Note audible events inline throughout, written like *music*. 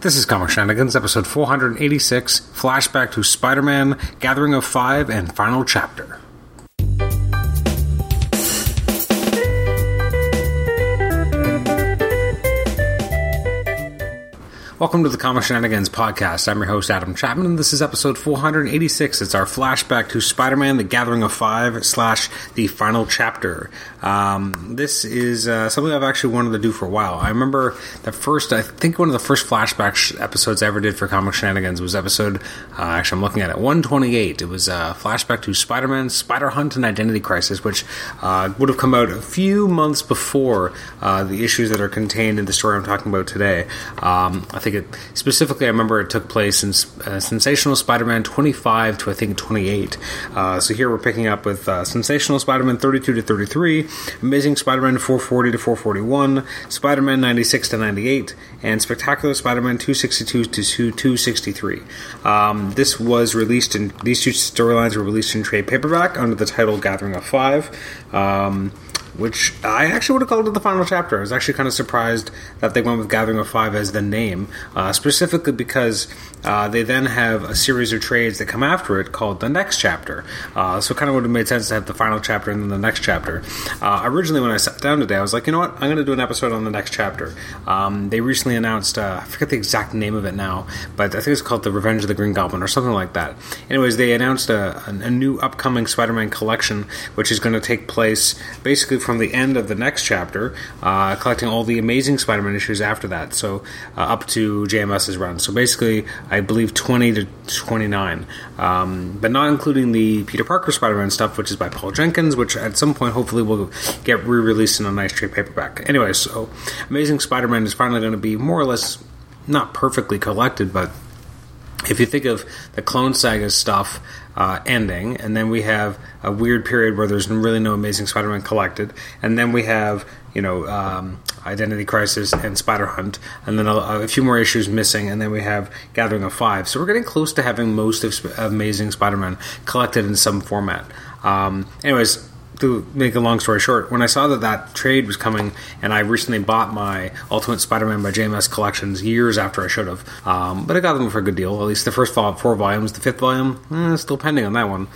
This is Comic Shenanigans, episode 486, flashback to Spider Man, Gathering of Five, and Final Chapter. Welcome to the Comic Shenanigans podcast. I'm your host, Adam Chapman, and this is episode 486. It's our flashback to Spider Man, The Gathering of Five, slash the final chapter. Um, this is uh, something I've actually wanted to do for a while. I remember the first, I think one of the first flashback sh- episodes I ever did for Comic Shenanigans was episode, uh, actually, I'm looking at it, 128. It was a flashback to Spider Man, Spider Hunt, and Identity Crisis, which uh, would have come out a few months before uh, the issues that are contained in the story I'm talking about today. Um, I think think it specifically. I remember it took place in uh, Sensational Spider-Man 25 to I think 28. Uh, so here we're picking up with uh, Sensational Spider-Man 32 to 33, Amazing Spider-Man 440 to 441, Spider-Man 96 to 98, and Spectacular Spider-Man 262 to 263. Um, this was released in these two storylines were released in trade paperback under the title Gathering of Five. Um, which I actually would have called it the final chapter. I was actually kind of surprised that they went with Gathering of Five as the name, uh, specifically because uh, they then have a series of trades that come after it called the next chapter. Uh, so it kind of would have made sense to have the final chapter and then the next chapter. Uh, originally, when I sat down today, I was like, you know what, I'm going to do an episode on the next chapter. Um, they recently announced, uh, I forget the exact name of it now, but I think it's called The Revenge of the Green Goblin or something like that. Anyways, they announced a, a new upcoming Spider Man collection, which is going to take place basically from the end of the next chapter, uh, collecting all the amazing Spider Man issues after that. So uh, up to JMS's run. So basically, I believe 20 to 29, um, but not including the Peter Parker Spider Man stuff, which is by Paul Jenkins, which at some point hopefully will get re released in a nice trade paperback. Anyway, so Amazing Spider Man is finally going to be more or less not perfectly collected, but if you think of the Clone Saga stuff uh, ending, and then we have a weird period where there's really no Amazing Spider-Man collected, and then we have you know um, Identity Crisis and Spider Hunt, and then a, a, few more issues missing, and then we have Gathering of Five. So we're getting close to having most of Amazing Spider-Man collected in some format. Um, anyways, to make a long story short, when I saw that that trade was coming, and I recently bought my Ultimate Spider-Man by JMS collections years after I should have, um, but I got them for a good deal. At least the first four volumes, the fifth volume, eh, still pending on that one.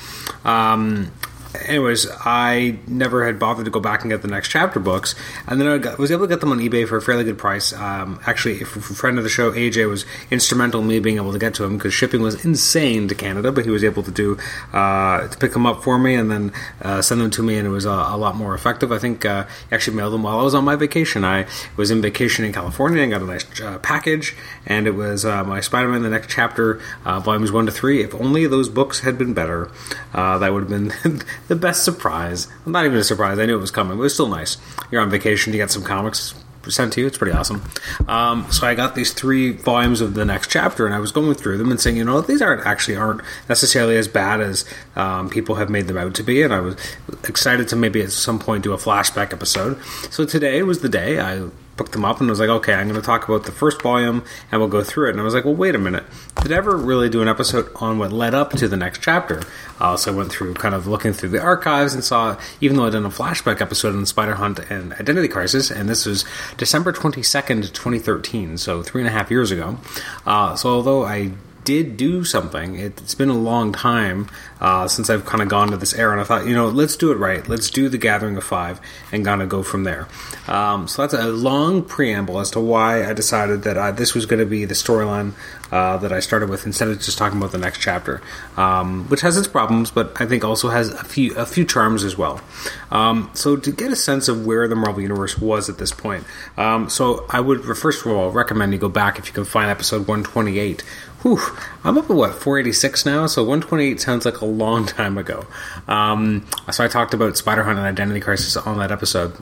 Um, anyways, I never had bothered to go back and get the next chapter books, and then I got, was able to get them on eBay for a fairly good price. Um, actually, a friend of the show, AJ, was instrumental in me being able to get to them because shipping was insane to Canada, but he was able to do uh, to pick them up for me and then uh, send them to me, and it was a, a lot more effective. I think uh, he actually mailed them while I was on my vacation. I was in vacation in California and got a nice uh, package, and it was uh, my Spider-Man: The Next Chapter, uh, volumes one to three. If only those books had been better, that would have been *laughs* the best surprise. Well, not even a surprise. I knew it was coming, but it was still nice. You're on vacation, you get some comics sent to you. It's pretty awesome. Um, so I got these three volumes of the next chapter, and I was going through them and saying, you know, these aren't actually aren't necessarily as bad as um, people have made them out to be. And I was excited to maybe at some point do a flashback episode. So today was the day I picked them up and was like, okay, I'm going to talk about the first volume and we'll go through it. And I was like, well, wait a minute. Did I ever really do an episode on what led up to the next chapter? Uh, so I went through kind of looking through the archives and saw, even though I did a flashback episode on Spider Hunt and Identity Crisis, and this was December 22nd, 2013, so three and a half years ago. Uh, so although I did do something. It's been a long time uh, since I've kind of gone to this era, and I thought, you know, let's do it right. Let's do the Gathering of Five and kind of go from there. Um, so that's a long preamble as to why I decided that I, this was going to be the storyline uh, that I started with instead of just talking about the next chapter, um, which has its problems, but I think also has a few a few charms as well. Um, so to get a sense of where the Marvel Universe was at this point, um, so I would first of all recommend you go back if you can find episode 128 Whew, I'm up at what 486 now, so 128 sounds like a long time ago. Um, so I talked about Spider Hunt and Identity Crisis on that episode.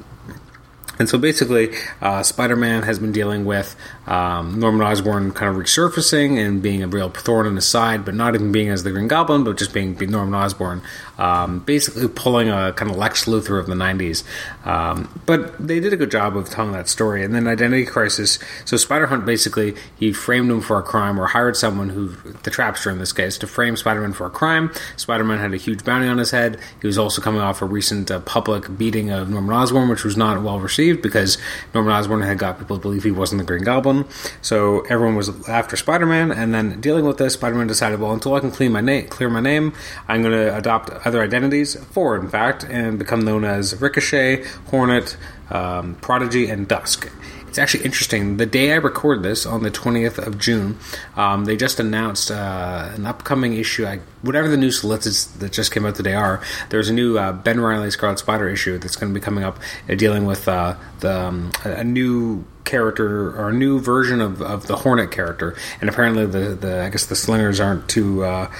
And so basically, uh, Spider Man has been dealing with um, Norman Osborn kind of resurfacing and being a real thorn in his side, but not even being as the Green Goblin, but just being, being Norman Osborn. Um, basically, pulling a kind of Lex Luthor of the 90s. Um, but they did a good job of telling that story. And then Identity Crisis. So Spider Hunt basically, he framed him for a crime or hired someone who, the Trapster in this case, to frame Spider Man for a crime. Spider Man had a huge bounty on his head. He was also coming off a recent uh, public beating of Norman Osborn, which was not well received because Norman Osborn had got people to believe he wasn't the Green Goblin. So everyone was after Spider Man, and then dealing with this, Spider Man decided, well, until I can clean my name, clear my name, I'm going to adopt other identities, four in fact, and become known as Ricochet, Hornet, um, Prodigy, and Dusk. It's actually interesting. The day I record this, on the 20th of June, um, they just announced uh, an upcoming issue. I, whatever the new solicits that just came out today are, there's a new uh, Ben Reilly Scarlet Spider issue that's going to be coming up, uh, dealing with uh, the um, a new character or a new version of, of the Hornet character, and apparently the, the I guess the Slingers aren't too uh,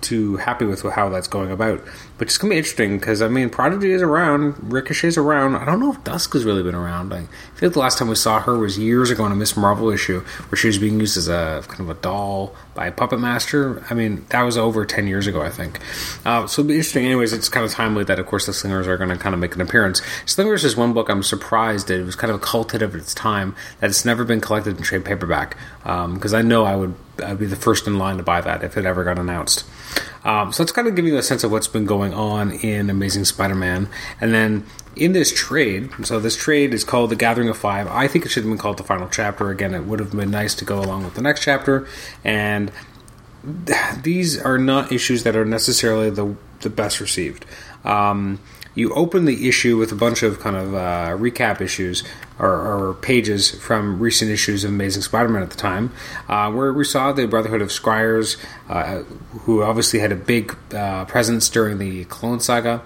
too happy with how that's going about. But it's gonna be interesting because I mean Prodigy is around, Ricochet's around. I don't know if Dusk has really been around. I feel like the last time we saw her was years ago in a Miss Marvel issue where she was being used as a kind of a doll by a puppet master. I mean that was over ten years ago, I think. Uh, so it'll be interesting. Anyways, it's kind of timely that of course the Slingers are going to kind of make an appearance. Slingers is one book I'm surprised it was kind of a cult of its time that it's never been collected in trade paperback because um, I know I would I'd be the first in line to buy that if it ever got announced. Um, so let's kind of give you a sense of what's been going on in Amazing Spider-Man, and then in this trade. So this trade is called the Gathering of Five. I think it should have been called the final chapter. Again, it would have been nice to go along with the next chapter, and these are not issues that are necessarily the the best received. Um, you open the issue with a bunch of kind of uh, recap issues or, or, pages from recent issues of Amazing Spider-Man at the time, uh, where we saw the Brotherhood of Scriers, uh, who obviously had a big uh, presence during the Clone Saga.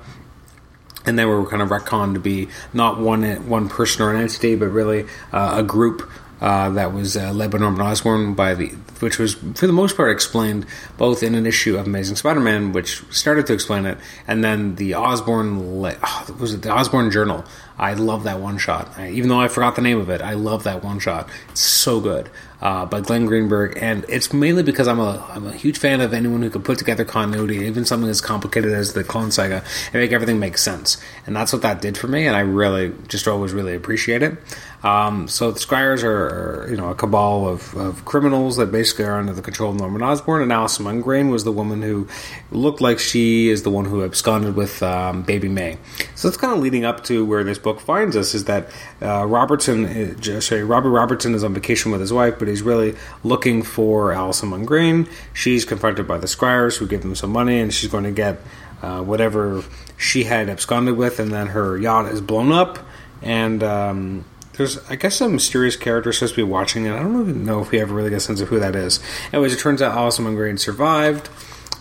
And they were kind of retconned to be not one one person or an entity, but really uh, a group uh, that was uh, led by Norman Osborn, by the which was for the most part explained both in an issue of Amazing Spider-Man, which started to explain it, and then the Osborn oh, was it the Osborn Journal. I love that one shot, I, even though I forgot the name of it. I love that one shot. It's so good uh, by Glenn Greenberg, and it's mainly because I'm a I'm a huge fan of anyone who can put together continuity, even something as complicated as the Clone Saga, and make everything make sense. And that's what that did for me, and I really just always really appreciate it. Um, so the Scriers are, are, you know a cabal of, of, criminals that basically are under the control of Norman Osborn, and Alice Mongrain was the woman who looked like she is the one who absconded with um, Baby May. So it's kind of leading up to where this book finds us is that uh, Robertson, uh, sorry, Robert Robertson is on vacation with his wife, but he's really looking for Alison Mongrain. She's confronted by the Scriers, who give them some money, and she's going to get uh, whatever she had absconded with, and then her yacht is blown up, and um, there's, I guess, a mysterious character supposed to be watching it. I don't even know if we ever really get a sense of who that is. Anyways, it turns out Alison Mongrain survived,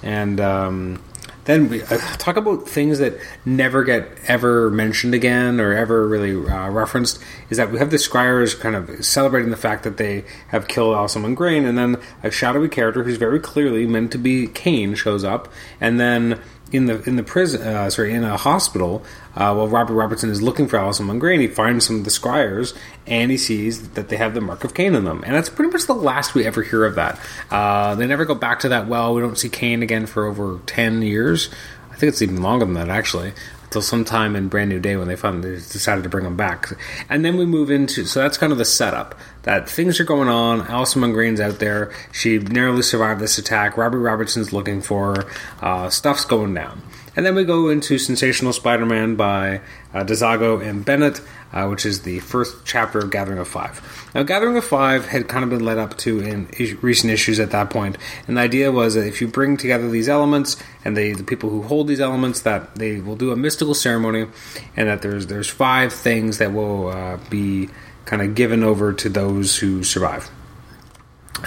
and um, then we uh, talk about things that never get ever mentioned again or ever really uh, referenced. Is that we have the Scriers kind of celebrating the fact that they have killed Allison Grain, and then a shadowy character who's very clearly meant to be Kaine shows up, and then in the in the prison, uh, sorry, in a hospital, uh, while Robert Robertson is looking for Alison Mongrain, he finds some of the Scriers and he sees that they have the mark of Kaine in them, and that's pretty much the last we ever hear of that. Uh, they never go back to that well. We don't see Kaine again for over ten years. I think it's even longer than that actually until sometime in Brand New Day when they finally decided to bring him back. And then we move into so that's kind of the setup that things are going on. Alison Mongrain's out there. She narrowly survived this attack. Robbie Robertson's looking for her. Uh, stuff's going down. And then we go into Sensational Spider Man by uh, DeZago and Bennett, uh, which is the first chapter of Gathering of Five. Now, Gathering of Five had kind of been led up to in recent issues at that point. and the idea was that if you bring together these elements and they, the people who hold these elements, that they will do a mystical ceremony, and that there's there's five things that will uh, be kind of given over to those who survive.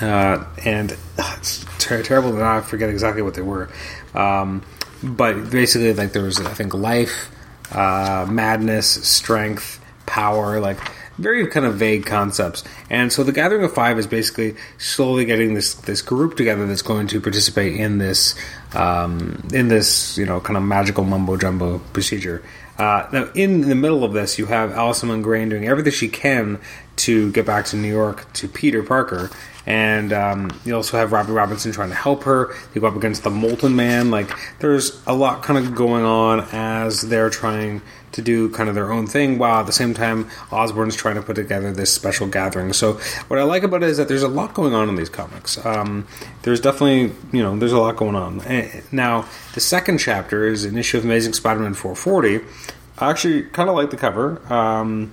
Uh, and *laughs* it's ter- terrible that I forget exactly what they were. Um, but basically, like there was, I think, life, uh, madness, strength, power, like very kind of vague concepts. And so the Gathering of Five is basically slowly getting this this group together that's going to participate in this um, in this you know kind of magical mumbo jumbo procedure. Uh, now, in the middle of this, you have Alison Mongrain doing everything she can to get back to New York to Peter Parker, and um, you also have Robbie Robinson trying to help her. They go up against the Molten Man. Like, there's a lot kind of going on as they're trying to do kind of their own thing, while at the same time Osborn's trying to put together this special gathering. So, what I like about it is that there's a lot going on in these comics. Um, there's definitely, you know, there's a lot going on. Eh, now, the second chapter is an issue of Amazing Spider-Man 440. I actually kind of like the cover. Um,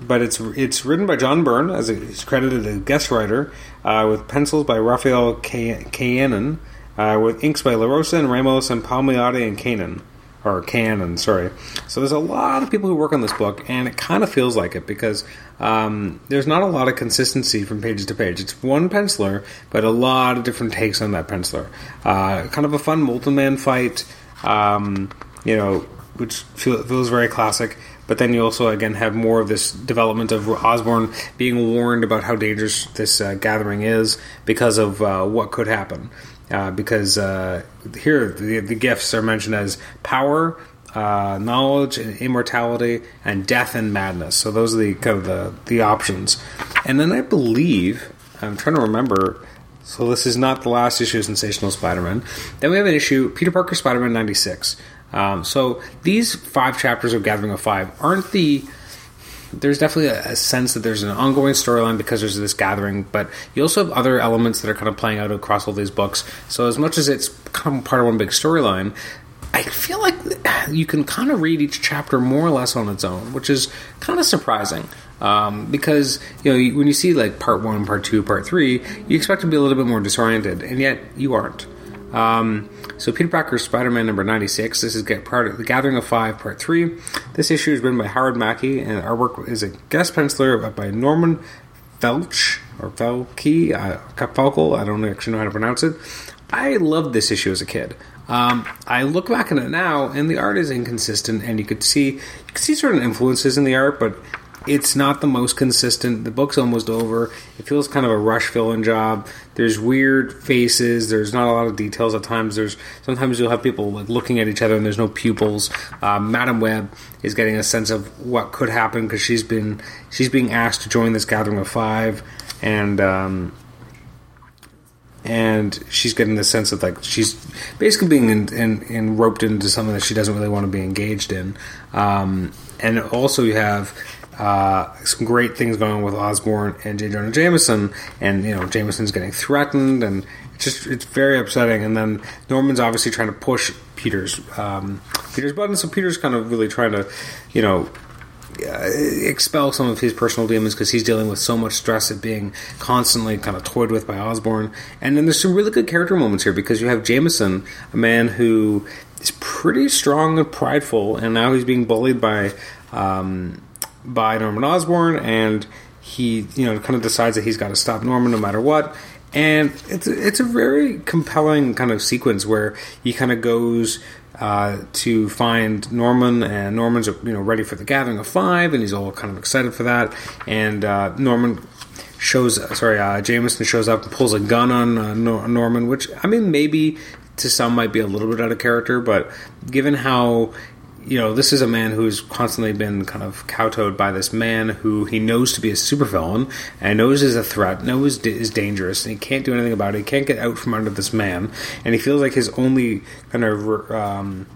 but it's it's written by John Byrne, as he's credited as guest writer, uh, with pencils by Rafael Kayanan, uh, with inks by LaRosa and Ramos and Palmiotti and Kanan or Canon, sorry. So there's a lot of people who work on this book, and it kind of feels like it because um, there's not a lot of consistency from page to page. It's one penciler, but a lot of different takes on that penciler. Uh, kind of a fun Molten Man fight, um, you know, which feel, feels very classic. But then you also again have more of this development of Osborn being warned about how dangerous this uh, gathering is because of uh, what could happen uh, because uh, here the, the, gifts are mentioned as power, uh, knowledge, and immortality, and death and madness. So those are the kind of the, the options. And then I believe I'm trying to remember. So this is not the last issue of Sensational Spider-Man. Then we have an issue Peter Parker Spider-Man '96. Um, so these five chapters of Gathering of Five aren't the there's definitely a, sense that there's an ongoing storyline because there's this gathering, but you also have other elements that are kind of playing out across all these books. So as much as it's kind of part of one big storyline, I feel like you can kind of read each chapter more or less on its own, which is kind of surprising. Um, because you know when you see like part one, part two, part three, you expect to be a little bit more disoriented, and yet you aren't. Um, so Peter Parker's Spider-Man number 96. This is get part of the Gathering of Five, part three. This issue is written by Howard Mackie, and our work is a guest penciler by Norman Felch or Felke, uh, Falkel. I don't actually know how to pronounce it. I loved this issue as a kid. Um, I look back on it now, and the art is inconsistent, and you could see you could see certain influences in the art, but it's not the most consistent. The book's almost over. It feels kind of a rush fill-in job. There's weird faces. There's not a lot of details at times. There's sometimes you'll have people like looking at each other and there's no pupils. Uh, Madame Web is getting a sense of what could happen because she's been she's being asked to join this gathering of five, and um, and she's getting the sense of like she's basically being in, in, in roped into something that she doesn't really want to be engaged in. Um, and also you have uh, some great things going on with Osborn and J. Jonah Jameson, and you know Jameson's getting threatened, and it's just it's very upsetting. And then Norman's obviously trying to push Peter's um, Peter's button, so Peter's kind of really trying to, you know, uh, expel some of his personal demons because he's dealing with so much stress at being constantly kind of toyed with by Osborn. And then there's some really good character moments here because you have Jameson, a man who is pretty strong and prideful, and now he's being bullied by um, by Norman Osborn, and he you know kind of decides that he's got to stop Norman no matter what. And it's it's a very compelling kind of sequence where he kind of goes uh, to find Norman, and Norman's you know ready for the gathering of five, and he's all kind of excited for that. And uh, Norman shows, sorry, uh, Jameson shows up and pulls a gun on uh, Norman, which I mean maybe to some might be a little bit out of character, but given how you know, this is a man who's constantly been kind of kowtowed by this man who he knows to be a supervillain and knows is a threat, knows is dangerous, and he can't do anything about it. He can't get out from under this man, and he feels like his only kind of um,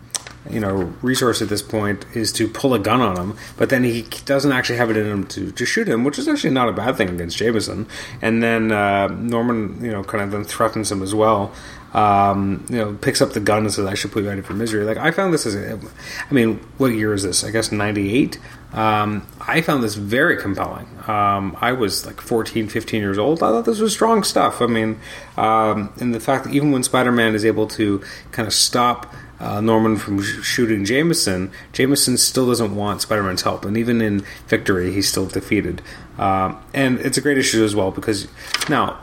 you know resource at this point is to pull a gun on him. But then he doesn't actually have it in him to, to shoot him, which is actually not a bad thing against Jameson. And then uh, Norman, you know, kind of then threatens him as well um, you know, picks up the gun and says, "I should put you ready for misery." Like I found this as, a, I mean, what year is this? I guess '98. Um, I found this very compelling. Um, I was like 14, 15 years old. I thought this was strong stuff. I mean, um, and the fact that even when Spider-Man is able to kind of stop uh, Norman from sh- shooting Jameson, Jameson still doesn't want Spider-Man's help, and even in Victory, he's still defeated. Uh, and it's a great issue as well because now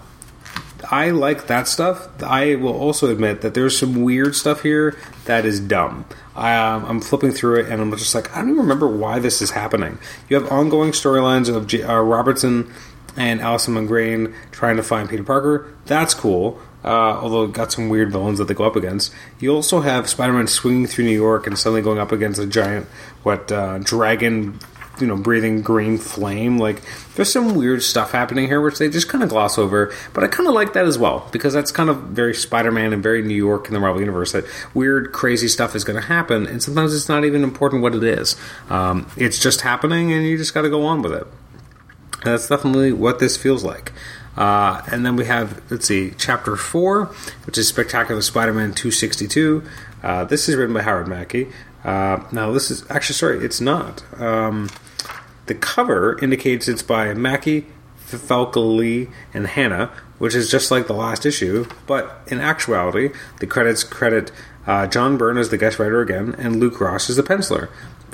I like that stuff. I will also admit that there's some weird stuff here that is dumb. I, um, I'm flipping through it and I'm just like, I don't even remember why this is happening. You have ongoing storylines of J- uh, Robertson and Allison McGrane trying to find Peter Parker. That's cool. Uh, although it got some weird villains that they go up against. You also have Spider-Man swinging through New York and suddenly going up against a giant, what, uh, dragon you know breathing green flame. Like there's some weird stuff happening here, which they just kind of gloss over. But I kind of like that as well because that's kind of very Spider-Man and very New York in the Marvel universe. That weird, crazy stuff is going to happen, and sometimes it's not even important what it is. Um, it's just happening, and you just got to go on with it. That's definitely what this feels like. Uh, and then we have, let's see, chapter four, which is Spectacular Spider Man 262. Uh, this is written by Howard Mackie. Uh, now, this is actually, sorry, it's not. Um, the cover indicates it's by Mackie, Falkely, and Hannah, which is just like the last issue. But in actuality, the credits credit uh, John Byrne as the guest writer again, and Luke Ross as the penciler,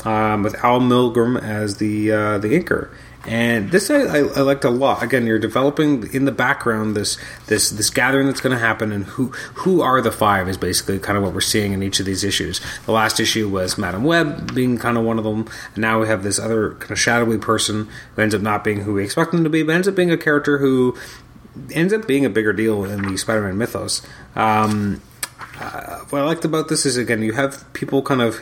um, with Al Milgrom as the uh, the inker. And this I, I, I, liked a lot. Again, you're developing in the background this this this gathering that's going to happen, and who who are the five is basically kind of what we're seeing in each of these issues. The last issue was Madame Web being kind of one of them, and now we have this other kind of shadowy person who ends up not being who we expect them to be, but ends up being a character who ends up being a bigger deal in the Spider-Man mythos. Um, uh, what I liked about this is again you have people kind of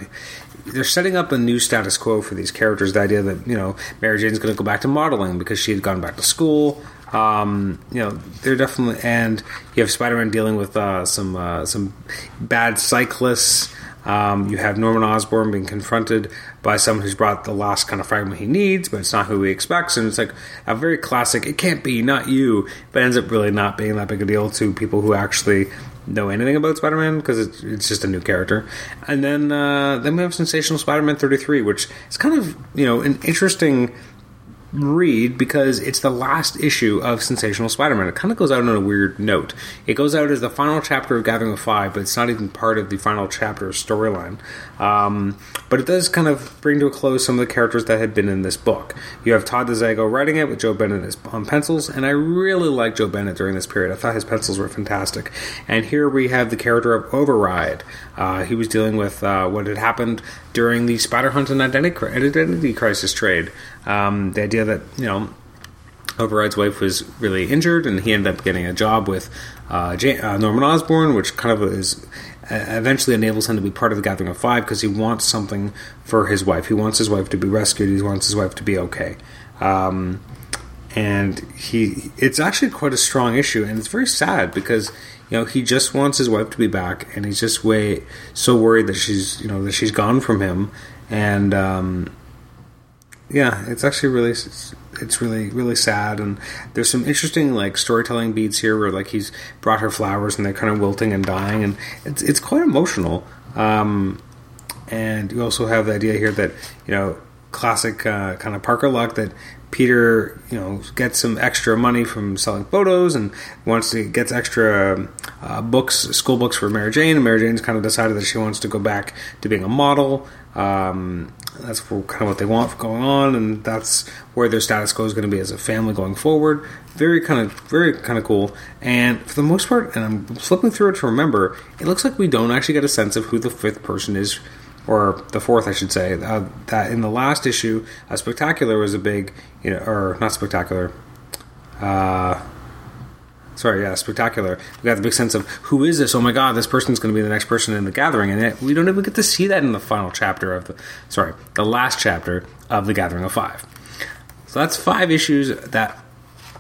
they're setting up a new status quo for these characters. The idea that you know Mary Jane's going to go back to modeling because she had gone back to school. Um, you know, they're definitely and you have Spider-Man dealing with uh, some uh, some bad cyclists. Um, you have Norman Osborn being confronted by someone who's brought the last kind of fragment he needs, but it's not who he expects. And it's like a very classic, it can't be, not you, but ends up really not being that big a deal to people who actually know anything about Spider-Man because it's, it's, just a new character. And then uh, then we have Sensational Spider-Man 33, which is kind of you know an interesting read because it's the last issue of Sensational Spider-Man. It kind of goes out on a weird note. It goes out as the final chapter of Gathering of Five, but it's not even part of the final chapter storyline. Um, but it does kind of bring to a close some of the characters that had been in this book. You have Todd DeZago writing it with Joe Bennett on pencils, and I really liked Joe Bennett during this period. I thought his pencils were fantastic. And here we have the character of Override. Uh, he was dealing with uh, what had happened during the Spider Hunt and Identity, Identity Crisis trade. Um, the idea that, you know, Override's wife was really injured, and he ended up getting a job with uh, uh, Norman Osborn, which kind of is eventually enables him to be part of the Gathering of Five because he wants something for his wife. He wants his wife to be rescued. He wants his wife to be okay. Um, and he, it's actually quite a strong issue, and it's very sad because you know he just wants his wife to be back, and he's just way so worried that she's you know that she's gone from him, and um, yeah, it's actually really it's really really sad and there's some interesting like storytelling beats here where like he's brought her flowers and they're kind of wilting and dying and it's it's quite emotional um, and you also have the idea here that you know classic uh, kind of Parker luck that Peter, you know, gets some extra money from selling photos and wants to gets extra uh, books, school books for Mary Jane. And Mary Jane's kind of decided that she wants to go back to being a model. Um, that's kind of what they want going on, and that's where their status quo is going to be as a family going forward. Very kind of, very kind of cool. And for the most part, and I'm flipping through it to remember, it looks like we don't actually get a sense of who the fifth person is, or the fourth, I should say. Uh, that in the last issue, a spectacular was a big, you know, or not spectacular. Uh, sorry, yeah, spectacular. We got the big sense of who is this? Oh my god, this person's going to be the next person in the gathering, and it, we don't even get to see that in the final chapter of the, sorry, the last chapter of the Gathering of Five. So that's five issues that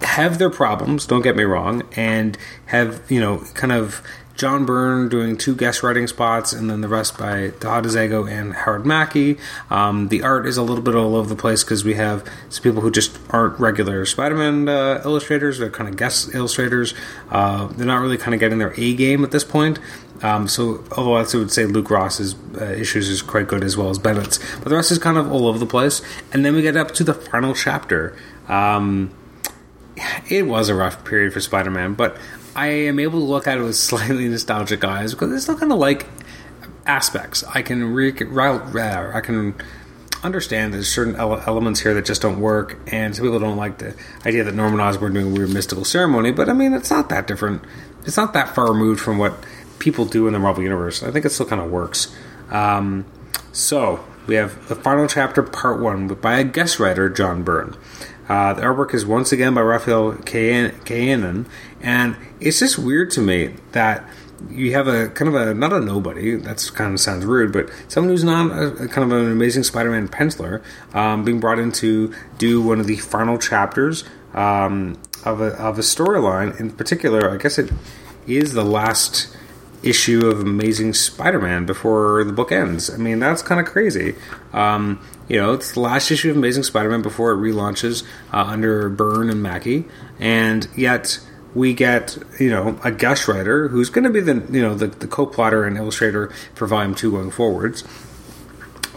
have their problems. Don't get me wrong, and have you know kind of John Byrne doing two guest writing spots, and then the rest by Todd DeZago and Howard Mackie. Um, the art is a little bit all over the place because we have some people who just aren't regular Spider-Man uh, illustrators; they're kind of guest illustrators. Uh, they're not really kind of getting their A game at this point. Um, so, although I would say Luke Ross's uh, issues is quite good as well as Bennett's, but the rest is kind of all over the place. And then we get up to the final chapter. Um, it was a rough period for Spider-Man, but I am able to look at it with slightly *laughs* nostalgic eyes because it's still kind of like aspects. I can re- I can understand there's certain elements here that just don't work, and some people don't like the idea that Norman Osborn doing a weird mystical ceremony. But I mean, it's not that different. It's not that far removed from what people do in the Marvel universe. I think it still kind of works. Um, so we have the final chapter, part one, by a guest writer, John Byrne. Uh, the artwork is once again by Rafael Kayanan, and it's just weird to me that you have a kind of a not a nobody. That's kind of sounds rude, but someone who's not a, a kind of an amazing Spider-Man penciler um, being brought in to do one of the final chapters um, of a of a storyline. In particular, I guess it is the last issue of Amazing Spider-Man before the book ends. I mean, that's kind of crazy. Um, you know, it's the last issue of Amazing Spider-Man before it relaunches uh, under Byrne and Mackie, and yet we get you know a guest writer who's going to be the you know the, the co-plotter and illustrator for volume two going forwards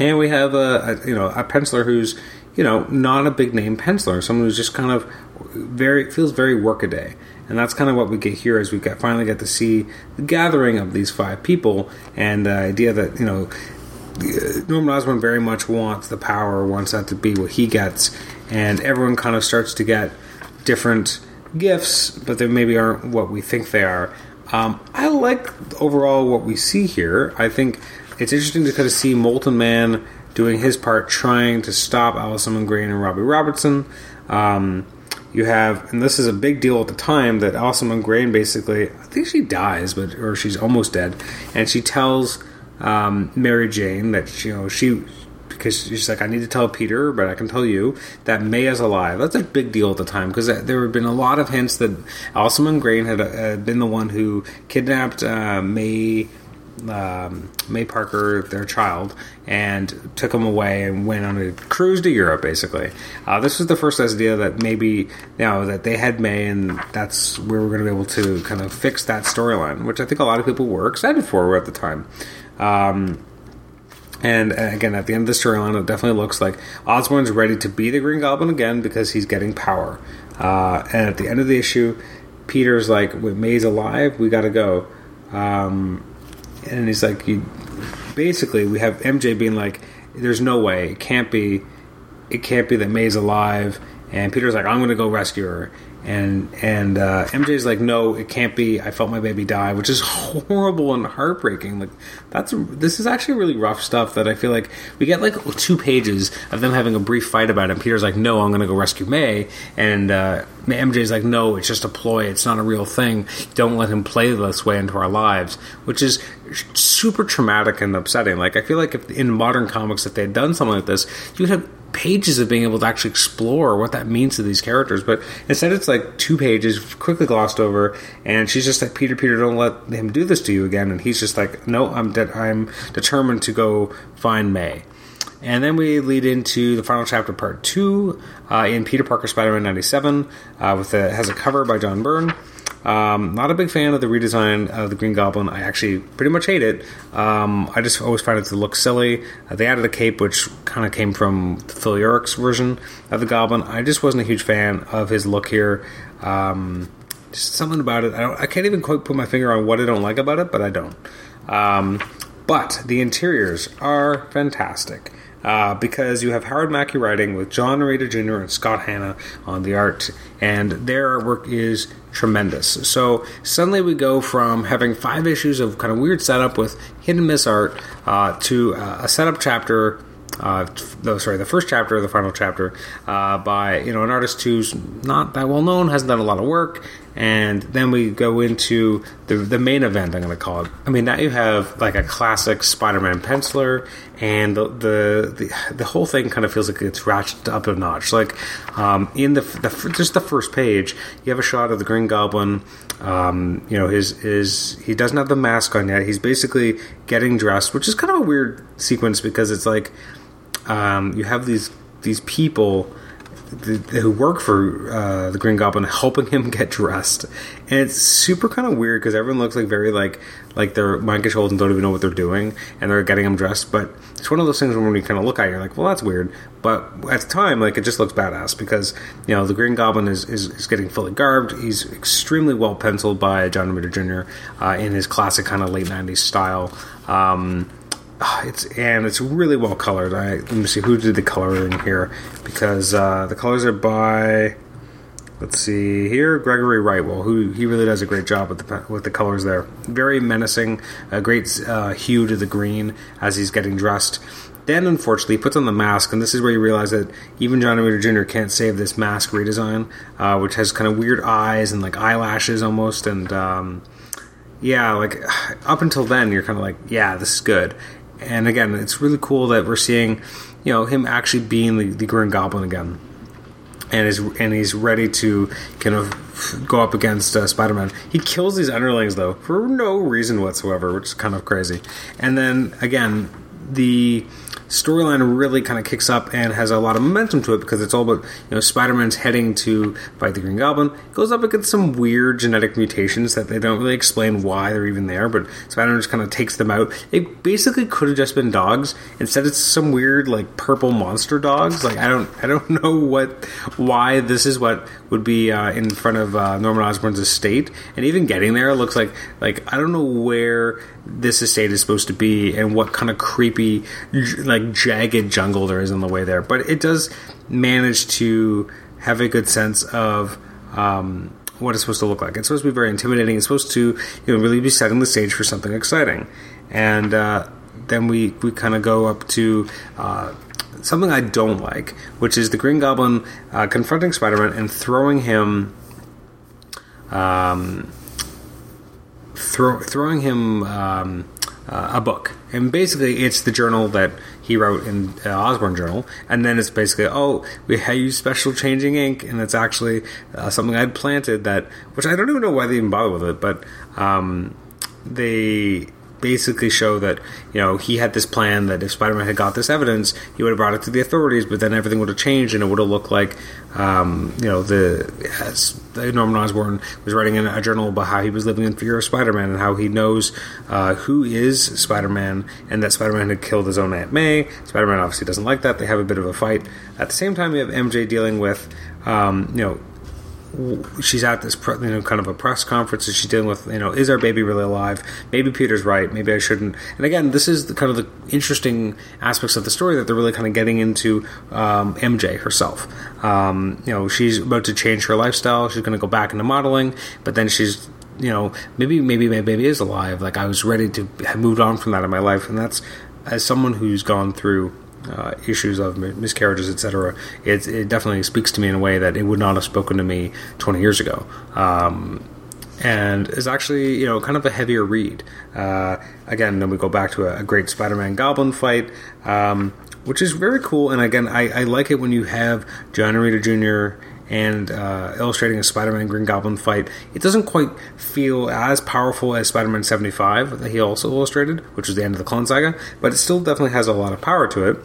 and we have a, a, you know a penciler who's you know, not a big name penciler, someone who's just kind of very feels very workaday. And that's kind of what we get here as we finally get to see the gathering of these five people and the idea that, you know, Norman Osborn very much wants the power, wants that to be what he gets, and everyone kind of starts to get different gifts, but they maybe aren't what we think they are. Um, I like overall what we see here. I think it's interesting to kind of see Molten Man doing his part, trying to stop Allison Grain and Robbie Robertson. Um, you have, and this is a big deal at the time that Allison Grain basically, I think she dies, but or she's almost dead, and she tells um, Mary Jane that you know she because she's like, I need to tell Peter, but I can tell you that May is alive. That's a big deal at the time because there had been a lot of hints that Alison Grain had uh, been the one who kidnapped uh, May. Um, May Parker, their child, and took them away and went on a cruise to Europe. Basically, uh, this was the first idea that maybe you know that they had May, and that's where we're going to be able to kind of fix that storyline, which I think a lot of people were excited for at the time. Um, and uh, again, at the end of the storyline, it definitely looks like Osborn's ready to be the Green Goblin again because he's getting power. Uh, and at the end of the issue, Peter's like, "With "May's alive. We got to go." Um, and he's like, you, basically, we have MJ being like, "There's no way. It can't be. It can't be that May's alive." And Peter's like, "I'm going to go rescue her." And and uh, MJ's like, no, it can't be. I felt my baby die, which is *laughs* horrible and heartbreaking. Like that's this is actually really rough stuff that I feel like we get like two pages of them having a brief fight about it. And Peter's like, no, I'm going to go rescue May, and uh, MJ's like, no, it's just a ploy. It's not a real thing. Don't let him play this way into our lives, which is super traumatic and upsetting. Like I feel like if in modern comics, if they had done something like this, you'd have pages of being able to actually explore what that means to these characters. But instead, it's like two pages, quickly glossed over, and she's just like, "Peter, Peter, don't let him do this to you again." And he's just like, "No, I'm de- I'm determined to go find May." And then we lead into the final chapter, part two, uh, in Peter Parker Spider-Man '97, uh, with a, has a cover by John Byrne. Um, not a big fan of the redesign of the Green Goblin. I actually pretty much hate it. Um, I just always find it to look silly. Uh, they added a cape, which kind of came from Phil Urich's version of the Goblin. I just wasn't a huge fan of his look here. Um, just something about it. I, I, can't even quite put my finger on what I don't like about it, but I don't. Um, but the interiors are fantastic. Uh, because you have Howard Mackie writing with John Romita Jr. and Scott Hanna on the art, and their artwork is tremendous. So suddenly we go from having five issues of kind of weird setup with hit and miss art uh, to uh, a setup chapter. Uh, no, sorry, the first chapter of the final chapter uh, by you know an artist who's not that well known, hasn't done a lot of work, and then we go into the the main event. I'm going to call it. I mean, now you have like a classic Spider-Man penciler, and the the the, the whole thing kind of feels like it's ratcheted up a notch. Like um, in the, the just the first page, you have a shot of the Green Goblin. Um, you know, his his he doesn't have the mask on yet. He's basically getting dressed, which is kind of a weird sequence because it's like um, you have these these people who work for uh, the Green Goblin helping him *laughs* get dressed, and it's super kind of weird because everyone looks like very like like they're mind controlled and don't even know what they're doing, and they're getting him dressed. But it's one of those things when you kind of look at it, you're like, well, that's weird. But at the time, like it just looks badass because you know the Green Goblin is is, is getting fully garbed. He's extremely well penciled by John Romita Jr. Uh, in his classic kind of late '90s style. Um, it's and it's really well colored. I let me see who did the coloring here because uh, the colors are by let's see here Gregory Wrightwell who he really does a great job with the with the colors there. Very menacing, a great uh, hue to the green as he's getting dressed. Then, unfortunately, he puts on the mask, and this is where you realize that even John Romita Jr. can't save this mask redesign, uh, which has kind of weird eyes and like eyelashes almost, and um, yeah, like *sighs* up until then, you're kind of like, yeah, this is good and again, it's really cool that we're seeing, you know, him actually being the, the Green Goblin again, and is and he's ready to kind of go up against uh, Spider-Man. He kills these underlings though for no reason whatsoever, which is kind of crazy. And then again, the storyline really kind of kicks up and has a lot of momentum to it because it's all about you know Spider-Man's heading to fight the Green Goblin. Goes up against some weird genetic mutations that they don't really explain why they're even there, but Spider-Man just kind of takes them out. It basically could have just been dogs. Instead, it's some weird like purple monster dogs. Like I don't I don't *laughs* know what why this is what would be uh, in front of uh, Norman Osborn's estate, and even getting there looks like like I don't know where this estate is supposed to be and what kind of creepy like jagged jungle there is on the way there, but it does manage to have a good sense of. Um, what it's supposed to look like. It's supposed to be very intimidating. It's supposed to, you know, really be setting the stage for something exciting. And uh, then we we kind of go up to uh, something I don't like, which is the Green Goblin uh, confronting Spider-Man and throwing him, um, throw, throwing him um, uh, a book, and basically it's the journal that he wrote in uh, Osborn Journal, and then it's basically oh we use special changing ink, and it's actually uh, something I'd planted that, which I don't even know why they even bother with it, but um, they basically show that you know he had this plan that if Spider-Man had got this evidence, he would have brought it to the authorities, but then everything would have changed and it would have looked like um, you know the as Norman Osborn was writing in a journal about how he was living in fear of Spider-Man and how he knows uh, who is Spider-Man and that Spider-Man had killed his own Aunt May. Spider-Man obviously doesn't like that. They have a bit of a fight. At the same time, we have MJ dealing with um, you know she's at this you know kind of a press conference and she's dealing with you know is our baby really alive? Maybe peter's right maybe i shouldn't. And again this is the, kind of the interesting aspects of the story that they're really kind of getting into um, mj herself. Um, you know she's about to change her lifestyle she's going to go back into modeling but then she's you know maybe maybe my baby is alive like i was ready to have moved on from that in my life and that's as someone who's gone through uh, issues of miscarriages, etc., it, it, definitely speaks to me in a way that it would not have spoken to me 20 years ago. Um, and is actually, you know, kind of a heavier read. Uh, again, then we go back to a, a great Spider-Man Goblin fight, um, which is very cool. And again, I, I, like it when you have John Romita Jr and uh, illustrating a Spider-Man Green Goblin fight. It doesn't quite feel as powerful as Spider-Man 75 that he also illustrated, which was the end of the Clone Saga, but it still definitely has a lot of power to it.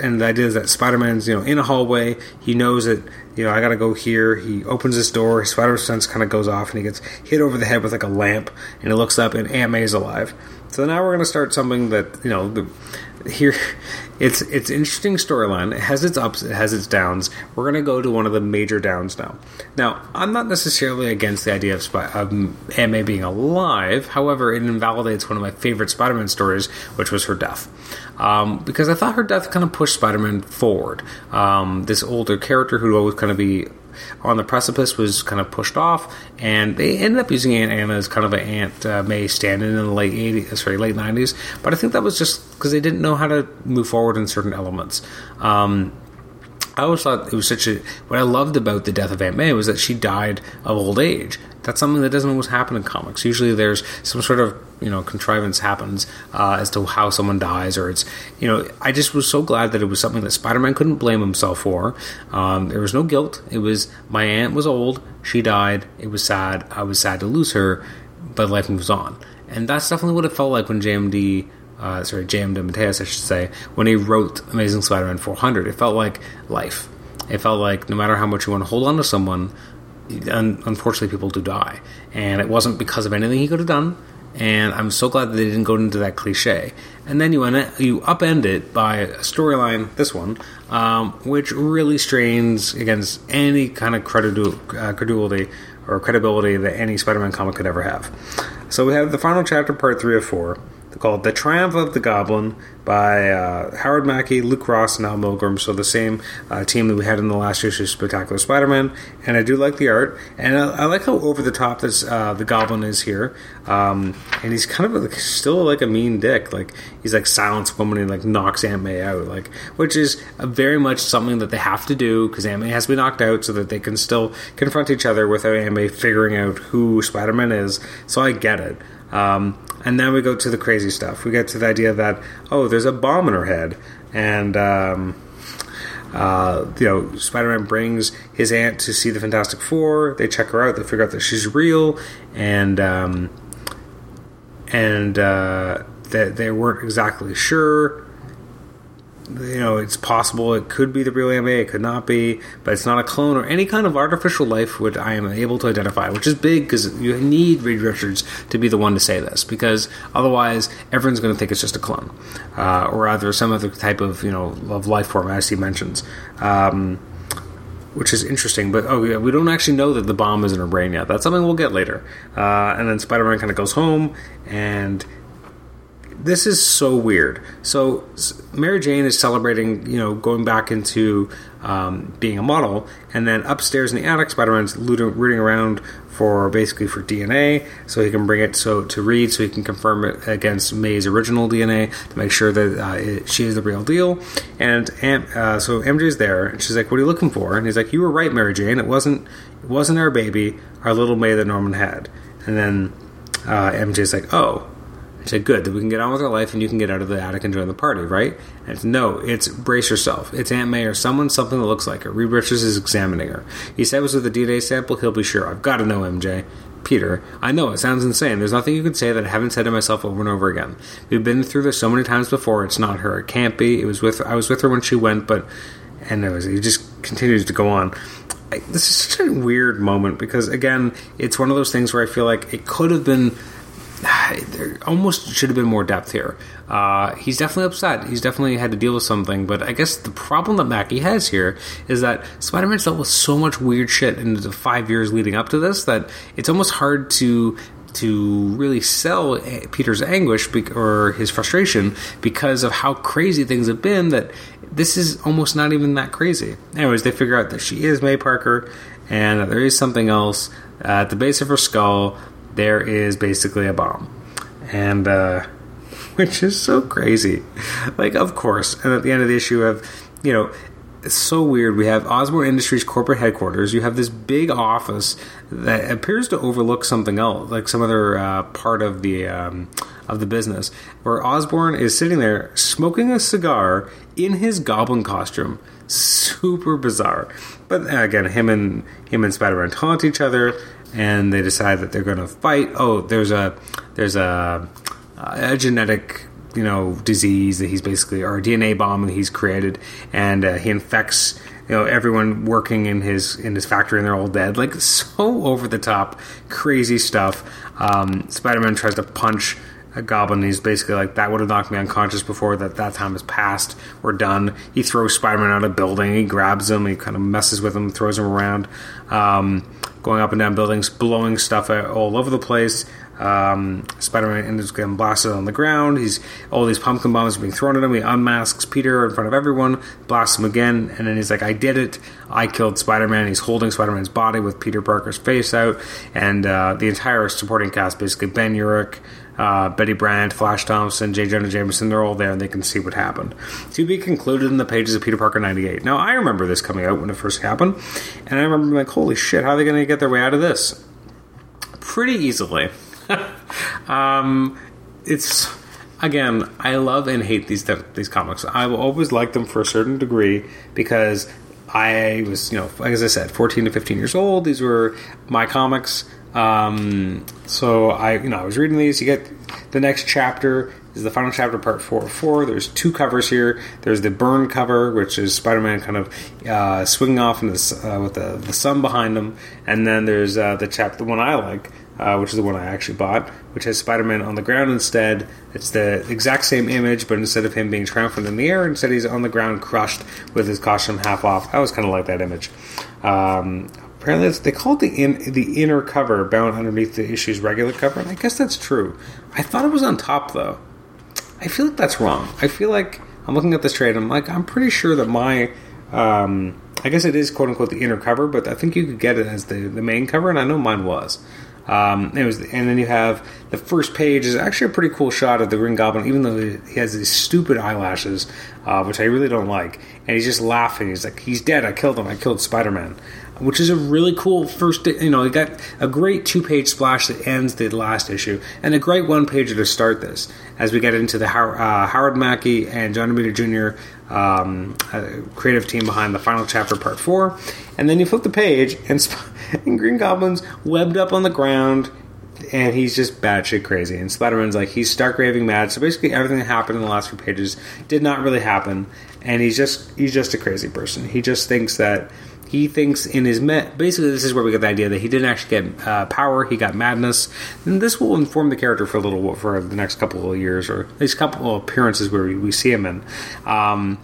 And the idea is that Spider-Man's you know in a hallway, he knows that you know I got to go here. He opens this door, his spider sense kind of goes off, and he gets hit over the head with like a lamp, and he looks up, and Aunt May's alive. So now we're going to start something that you know the, here it's it's interesting storyline. It has its ups, it has its downs. We're going to go to one of the major downs now. Now, I'm not necessarily against the idea of, Spy- of Aunt being alive. However, it invalidates one of my favorite Spider-Man stories, which was her death. Um, because I thought her death kind of pushed Spider-Man forward. Um, this older character who'd always kind of be on the precipice was kind of pushed off, and they ended up using Aunt Anna as kind of an Aunt uh, May stand-in in the late 80s, sorry, late 90s. But I think that was just because they didn't know how to move forward in certain elements. Um, I always thought it was such a. What I loved about the death of Aunt May was that she died of old age. That's something that doesn't always happen in comics. Usually, there's some sort of you know contrivance happens uh, as to how someone dies, or it's you know. I just was so glad that it was something that Spider-Man couldn't blame himself for. Um, there was no guilt. It was my aunt was old. She died. It was sad. I was sad to lose her, but life moves on. And that's definitely what it felt like when JMD uh, sorry, J.M. DeMatteis, I should say, when he wrote Amazing Spider-Man 400. It felt like life. It felt like no matter how much you want to hold on to someone, un- unfortunately, people do die. And it wasn't because of anything he could have done. And I'm so glad that they didn't go into that cliche. And then you you upend it by a storyline, this one, um, which really strains against any kind of uh, credulity or credibility that any Spider-Man comic could ever have. So we have the final chapter, part three of four called The Triumph of the Goblin by uh, Howard Mackie, Luke Ross, and Al Milgrom. So the same uh, team that we had in the last issue of Spectacular Spider-Man. And I do like the art, and I, I like how over the top this uh, the Goblin is here. Um, and he's kind of like, still like a mean dick. Like he's like silence woman and like knocks Aunt May out. Like which is very much something that they have to do because Aunt May has to be knocked out so that they can still confront each other without Aunt May figuring out who Spider-Man is. So I get it. Um, and then we go to the crazy stuff. We get to the idea that oh, there's a bomb in her head, and um, uh, you know, Spider-Man brings his aunt to see the Fantastic Four. They check her out. They figure out that she's real, and um, and uh, that they weren't exactly sure. You know, it's possible it could be the real MJ, it could not be, but it's not a clone or any kind of artificial life which I am able to identify, which is big because you need Reed Richards to be the one to say this because otherwise everyone's going to think it's just a clone uh, or either some other type of you know of life form as he mentions. Um, which is interesting. But oh yeah, we don't actually know that the bomb is in her brain yet. That's something we'll get later. Uh, and then Spider-Man kind of goes home, and this is so weird. So Mary Jane is celebrating, you know, going back into um, being a model, and then upstairs in the attic, Spider-Man's rooting around for basically for DNA, so he can bring it so to Reed, so he can confirm it against May's original DNA to make sure that uh, it, she is the real deal. And uh, so MJ's there, and she's like, "What are you looking for?" And he's like, "You were right, Mary Jane. It wasn't it wasn't our baby, our little May that Norman had." And then uh, MJ's like, "Oh." I said, good, that we can get on with our life and you can get out of the attic and join the party, right? And it's, no, it's brace yourself. It's Aunt May or someone, something that looks like her. Reed Richards is examining her. He said it was with a DNA sample, he'll be sure. I've got to know MJ. Peter, I know it sounds insane. There's nothing you can say that I haven't said to myself over and over again. We've been through this so many times before. It's not her. It can't be. It was with. I was with her when she went, but and it was. He just continues to go on. I, this is such a weird moment because again, it's one of those things where I feel like it could have been *sighs* there almost should have been more depth here. Uh, he's definitely upset. He's definitely had to deal with something. But I guess the problem that Mackie has here is that Spider-Man's dealt with so much weird shit in the five years leading up to this that it's almost hard to to really sell Peter's anguish or his frustration because of how crazy things have been. That this is almost not even that crazy. Anyways, they figure out that she is May Parker and there is something else at the base of her skull there is basically a bomb. And, uh, *laughs* which is so crazy. Like, of course. And at the end of the issue, of, you know, it's so weird. We have Osborn Industries corporate headquarters. You have this big office that appears to overlook something else, like some other uh, part of the um, of the business, where Osborn is sitting there smoking a cigar in his goblin costume. Super bizarre. But again, him and him and Spider-Man taunt each other and they decide that they're going to fight. Oh, there's a there's a, a genetic you know disease that he's basically or a DNA bomb that he's created, and uh, he infects you know everyone working in his in his factory, and they're all dead. Like so over the top, crazy stuff. Um, Spider-Man tries to punch a goblin. He's basically like, that would have knocked me unconscious before that that time has passed. We're done. He throws Spider Man out of a building. He grabs him. He kind of messes with him, throws him around, um, going up and down buildings, blowing stuff all over the place. Um, Spider-Man ends up getting blasted on the ground. He's all these pumpkin bombs being thrown at him. He unmasks Peter in front of everyone, blasts him again, and then he's like, "I did it! I killed Spider-Man." He's holding Spider-Man's body with Peter Parker's face out, and uh, the entire supporting cast, basically Ben Urich, uh, Betty Brant, Flash Thompson, J. Jonah Jameson, they're all there and they can see what happened. To be concluded in the pages of Peter Parker 98. Now, I remember this coming out when it first happened, and I remember like, holy shit, how are they going to get their way out of this? Pretty easily. *laughs* um, it's again, I love and hate these these comics. I will always like them for a certain degree because I was, you know, as I said, 14 to 15 years old. These were my comics. Um, so I, you know, I was reading these. You get the next chapter is the final chapter, part four. Four. There's two covers here. There's the burn cover, which is Spider-Man kind of uh, swinging off the, uh, with the, the sun behind him, and then there's uh, the chapter, the one I like, uh, which is the one I actually bought, which has Spider-Man on the ground instead. It's the exact same image, but instead of him being triumphant in the air, instead he's on the ground, crushed with his costume half off. I was kind of like that image. Um, apparently they call it the in, the inner cover bound underneath the issue's regular cover, and I guess that's true. I thought it was on top though. I feel like that's wrong. I feel like I'm looking at this trade. I'm like I'm pretty sure that my um, I guess it is quote unquote the inner cover, but I think you could get it as the the main cover, and I know mine was. Um, it was, and then you have the first page is actually a pretty cool shot of the Green Goblin, even though he has these stupid eyelashes, uh, which I really don't like. And he's just laughing. He's like, "He's dead. I killed him. I killed Spider Man." Which is a really cool first. You know, you got a great two page splash that ends the last issue, and a great one pager to start this. As we get into the uh, Howard Mackie and John Romita Jr. Um, uh, creative team behind the final chapter, part four, and then you flip the page, and, *laughs* and Green Goblin's webbed up on the ground and he's just batshit crazy. And Spider Man's like he's stark raving mad. So basically, everything that happened in the last few pages did not really happen, and he's just he's just a crazy person. He just thinks that he thinks in his met basically this is where we get the idea that he didn't actually get uh, power he got madness and this will inform the character for a little for the next couple of years or at least couple of appearances where we, we see him in um,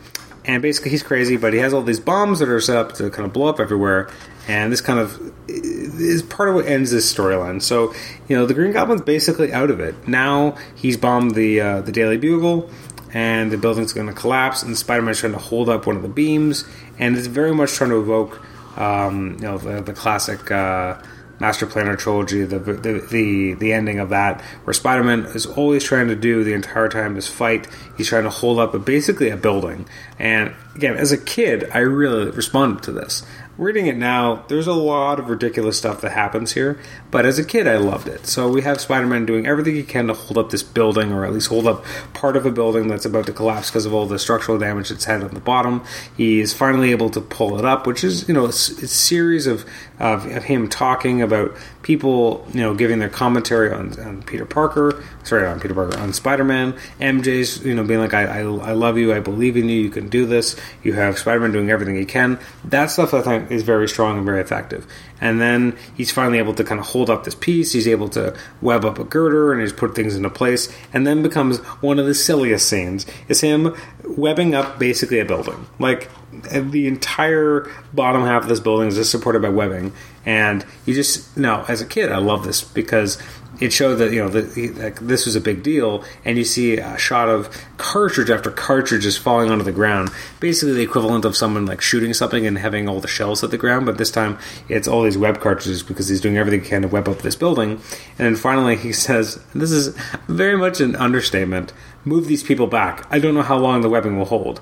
and basically he's crazy but he has all these bombs that are set up to kind of blow up everywhere and this kind of is part of what ends this storyline. So, you know, the Green Goblin's basically out of it. Now he's bombed the uh, the Daily Bugle, and the building's going to collapse, and Spider Man's trying to hold up one of the beams, and it's very much trying to evoke, um, you know, the, the classic. Uh, Master Planner trilogy, the, the the the ending of that, where Spider-Man is always trying to do the entire time is fight. He's trying to hold up a, basically a building. And again, as a kid, I really responded to this reading it now, there's a lot of ridiculous stuff that happens here. But as a kid, I loved it. So we have Spider Man doing everything he can to hold up this building, or at least hold up part of a building that's about to collapse because of all the structural damage it's had on the bottom. He is finally able to pull it up, which is, you know, a, a series of, of, of, him talking about people, you know, giving their commentary on, on Peter Parker, sorry, on Peter Parker, on Spider Man. MJ's, you know, being like, I, I, I love you, I believe in you, you can do this. You have Spider Man doing everything he can. That stuff I think is very strong and very effective. And then he's finally able to kind of hold up this piece. He's able to web up a girder and he's put things into place. And then becomes one of the silliest scenes is him webbing up basically a building. Like the entire bottom half of this building is just supported by webbing. And you just no, as a kid, I love this because it showed that you know this was a big deal, and you see a shot of cartridge after cartridge just falling onto the ground, basically the equivalent of someone like shooting something and having all the shells at the ground. But this time, it's all these web cartridges because he's doing everything he can to web up this building. And then finally, he says, "This is very much an understatement. Move these people back. I don't know how long the webbing will hold."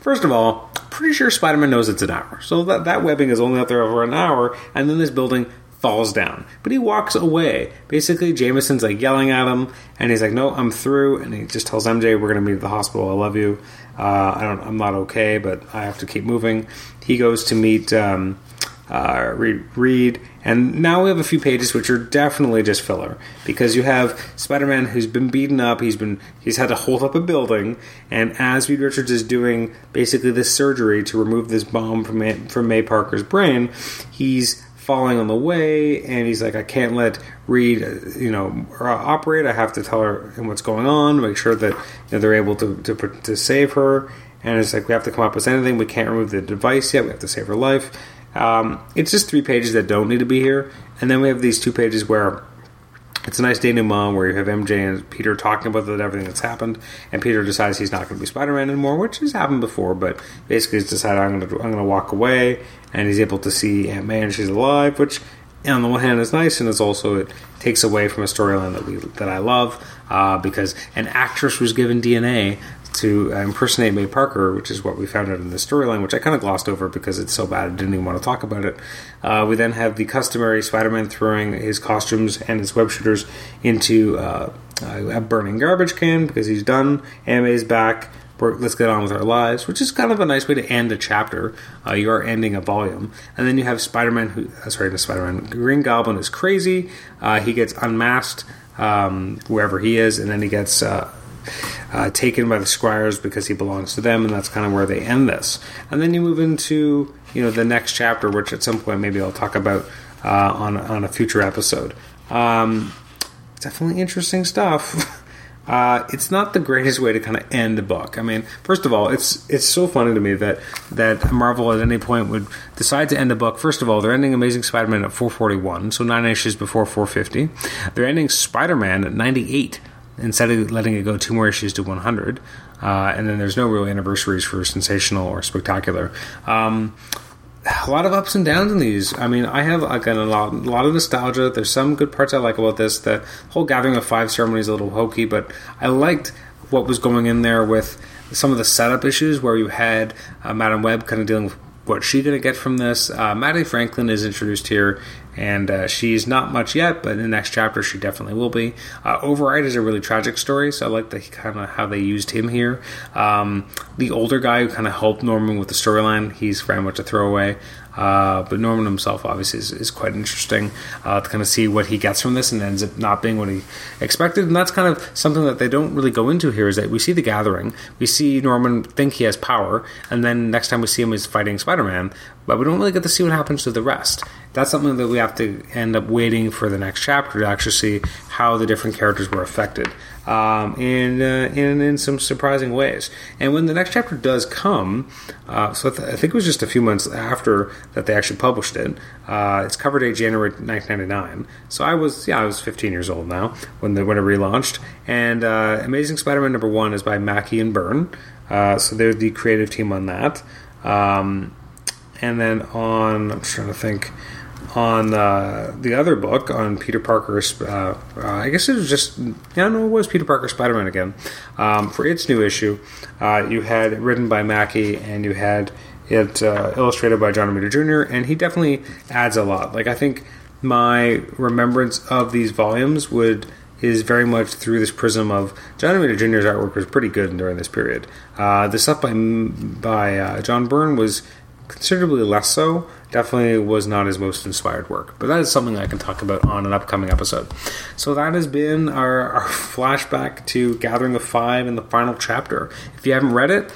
First of all, pretty sure Spider-Man knows it's an hour, so that that webbing is only out there over an hour, and then this building falls down. But he walks away. Basically, Jameson's like yelling at him, and he's like, "No, I'm through." And he just tells MJ, "We're gonna meet at the hospital. I love you. Uh, I don't. I'm not okay, but I have to keep moving." He goes to meet um, uh, Reed, and now we have a few pages which are definitely just filler because you have Spider-Man who's been beaten up. He's been he's had to hold up a building, and as Reed Richards is doing basically this surgery to remove this bomb from May, from May Parker's brain, he's falling on the way, and he's like, I can't let Reed, you know, operate. I have to tell her what's going on, make sure that you know, they're able to, to to save her. And it's like we have to come up with anything. We can't remove the device yet. We have to save her life. Um, it's just three pages that don't need to be here, and then we have these two pages where it's a nice denouement where you have MJ and Peter talking about everything that's happened, and Peter decides he's not going to be Spider-Man anymore, which has happened before, but basically he's decided I'm going to I'm going to walk away, and he's able to see Aunt May and she's alive, which on the one hand is nice, and it's also it takes away from a storyline that we that I love uh, because an actress was given DNA to impersonate May Parker, which is what we found out in the storyline, which I kind of glossed over because it's so bad I didn't even want to talk about it. Uh, we then have the customary Spider-Man throwing his costumes and his web shooters into uh, a burning garbage can because he's done. May's back. Let's get on with our lives, which is kind of a nice way to end a chapter. Uh, you are ending a volume, and then you have Spider-Man. Who, uh, sorry, not Spider-Man. Green Goblin is crazy. Uh, he gets unmasked um, wherever he is, and then he gets uh, uh, taken by the Scriers because he belongs to them, and that's kind of where they end this. And then you move into you know the next chapter, which at some point maybe I'll talk about uh, on on a future episode. Um, definitely interesting stuff. *laughs* Uh, it's not the greatest way to kind of end the book. I mean, first of all, it's it's so funny to me that that Marvel at any point would decide to end a book. First of all, they're ending Amazing Spider-Man at 441, so nine issues before 450. They're ending Spider-Man at 98 instead of letting it go two more issues to 100. Uh, and then there's no real anniversaries for sensational or spectacular. Um, a lot of ups and downs in these. I mean, I have again a lot, a lot of nostalgia. There's some good parts I like about this. The whole Gathering of Five ceremony is a little hokey, but I liked what was going in there with some of the setup issues where you had uh, Madame Web kind of dealing with what she's going to get from this. Uh, Mattie Franklin is introduced here, and uh, she's not much yet, but in the next chapter she definitely will be. Uh, Override is a really tragic story, so I like the kind of how they used him here. Um, the older guy who kind of helped Norman with the storyline, he's very much a throwaway. Uh, but Norman himself obviously is, is quite interesting uh, to kind of see what he gets from this and ends up not being what he expected. And that's kind of something that they don't really go into here is that we see the gathering, we see Norman think he has power, and then next time we see him is fighting Spider Man, but we don't really get to see what happens to the rest. That's something that we have to end up waiting for the next chapter to actually see how the different characters were affected um, in, uh, in in some surprising ways. And when the next chapter does come, uh, so I, th- I, think it was just a few months after that they actually published it. Uh, it's cover date January 1999. So I was yeah I was 15 years old now when the when it relaunched. And uh, Amazing Spider-Man number one is by Mackie and Byrne. Uh, so they're the creative team on that. Um, and then on I'm trying to think on uh, the other book on Peter Parker's. Uh, uh, I guess it was just yeah, no, it was Peter Parker Spider Man again. Um, for its new issue, uh, you had it written by Mackie and you had it uh, illustrated by John Romita Jr. And he definitely adds a lot. Like I think my remembrance of these volumes would is very much through this prism of John Romita Jr.'s artwork was pretty good during this period. Uh, the stuff by by John Byrne was considerably less so. Definitely was not his most inspired work, but that is something I can talk about on an upcoming episode. So that has been our, our *laughs* flashback to Gathering of Five in the final chapter. If you haven't read it,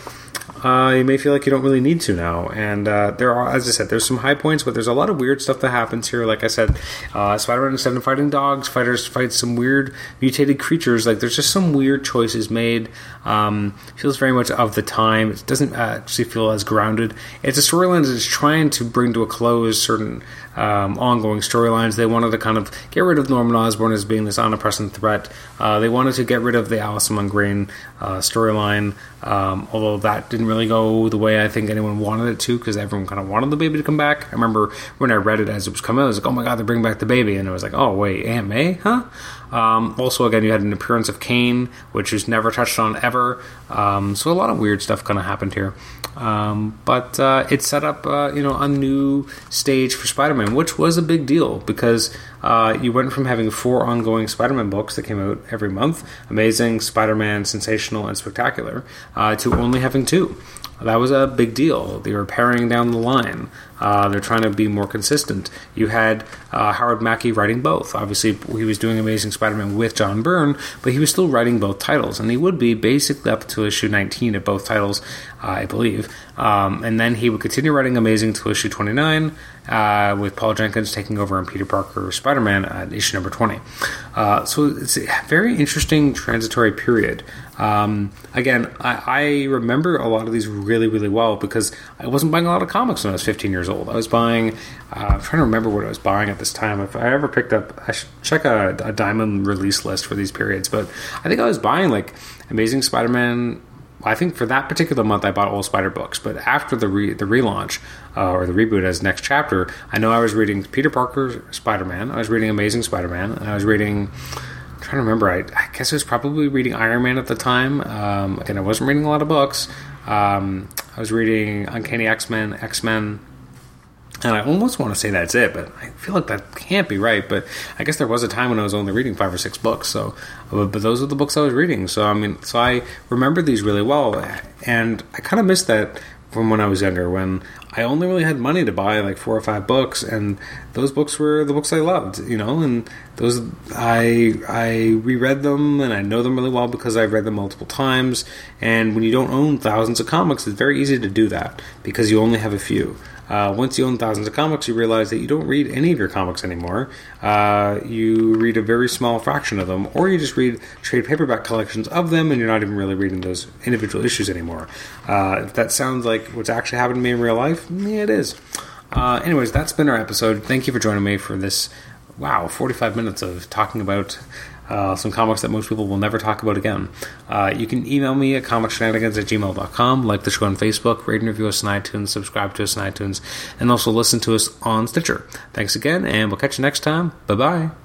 uh, you may feel like you don't really need to now. And uh, there are, as I said, there's some high points, but there's a lot of weird stuff that happens here. Like I said, uh, Spider-Man instead of fighting dogs, fighters fight some weird mutated creatures. Like there's just some weird choices made. Um, feels very much of the time. It doesn't actually feel as grounded. It's a storyline that is trying to bring to a close certain um, ongoing storylines. They wanted to kind of get rid of Norman Osborn as being this omnipresent threat. Uh, they wanted to get rid of the Alison Mongrain uh, storyline, um, although that didn't really go the way I think anyone wanted it to because everyone kind of wanted the baby to come back. I remember when I read it as it was coming I was like, oh my god, they're bringing back the baby. And I was like, oh wait, Aunt May? Huh? Um, also, again, you had an appearance of Kaine, which is never touched on ever. Um, so a lot of weird stuff kind of happened here. Um, but uh, it set up, uh, you know, a new stage for Spider-Man, which was a big deal because uh, you went from having four ongoing Spider-Man books that came out every month, Amazing, Spider-Man, Sensational, and Spectacular, uh, to only having two. That was a big deal. They were paring down the line. Uh, they're trying to be more consistent. You had uh, Howard Mackie writing both. Obviously, he was doing Amazing Spider-Man with John Byrne, but he was still writing both titles, and he would be basically up to issue 19 of both titles, uh, I believe. Um, and then he would continue writing Amazing to issue 29, uh, with Paul Jenkins taking over on Peter Parker Spider-Man at issue number 20. Uh, so it's a very interesting transitory period. Um, again, I, I, remember a lot of these really, really well because I wasn't buying a lot of comics when I was 15 years old. I was buying, uh, I'm trying to remember what I was buying at this time. If I ever picked up, I should check a, a diamond release list for these periods, but I think I was buying like Amazing Spider Man I think for that particular month, I bought all Spider books. But after the re- the relaunch uh, or the reboot as next chapter, I know I was reading Peter Parker Spider Man. I was reading Amazing Spider Man, and I was reading trying to remember. I, I, guess I was probably reading Iron Man at the time. Um, again, I wasn't reading a lot of books. Um, I was reading Uncanny X Men, X Men, and I almost want to say that's it, but I feel like that can't be right. But I guess there was a time when I was only reading five or six books. So, but those are the books I was reading. So I mean, so I remember these really well, and I kind of missed that from when I was younger, when I only really had money to buy like four or five books, and those books were the books I loved, you know, and those I I reread them and I know them really well because I've read them multiple times. And when you don't own thousands of comics, it's very easy to do that because you only have a few. Uh, once you own thousands of comics, you realize that you don't read any of your comics anymore. Uh, you read a very small fraction of them, or you just read trade paperback collections of them, and you're not even really reading those individual issues anymore. Uh, if that sounds like what's actually happened to me in real life, yeah, it is. Uh, anyways, that's been our episode. Thank you for joining me for this. Wow, 45 minutes of talking about uh, some comics that most people will never talk about again. Uh, you can email me at comicshenanigans at gmail.com, like the show on Facebook, rate and review us on iTunes, subscribe to us on iTunes, and also listen to us on Stitcher. Thanks again, and we'll catch you next time. Bye bye.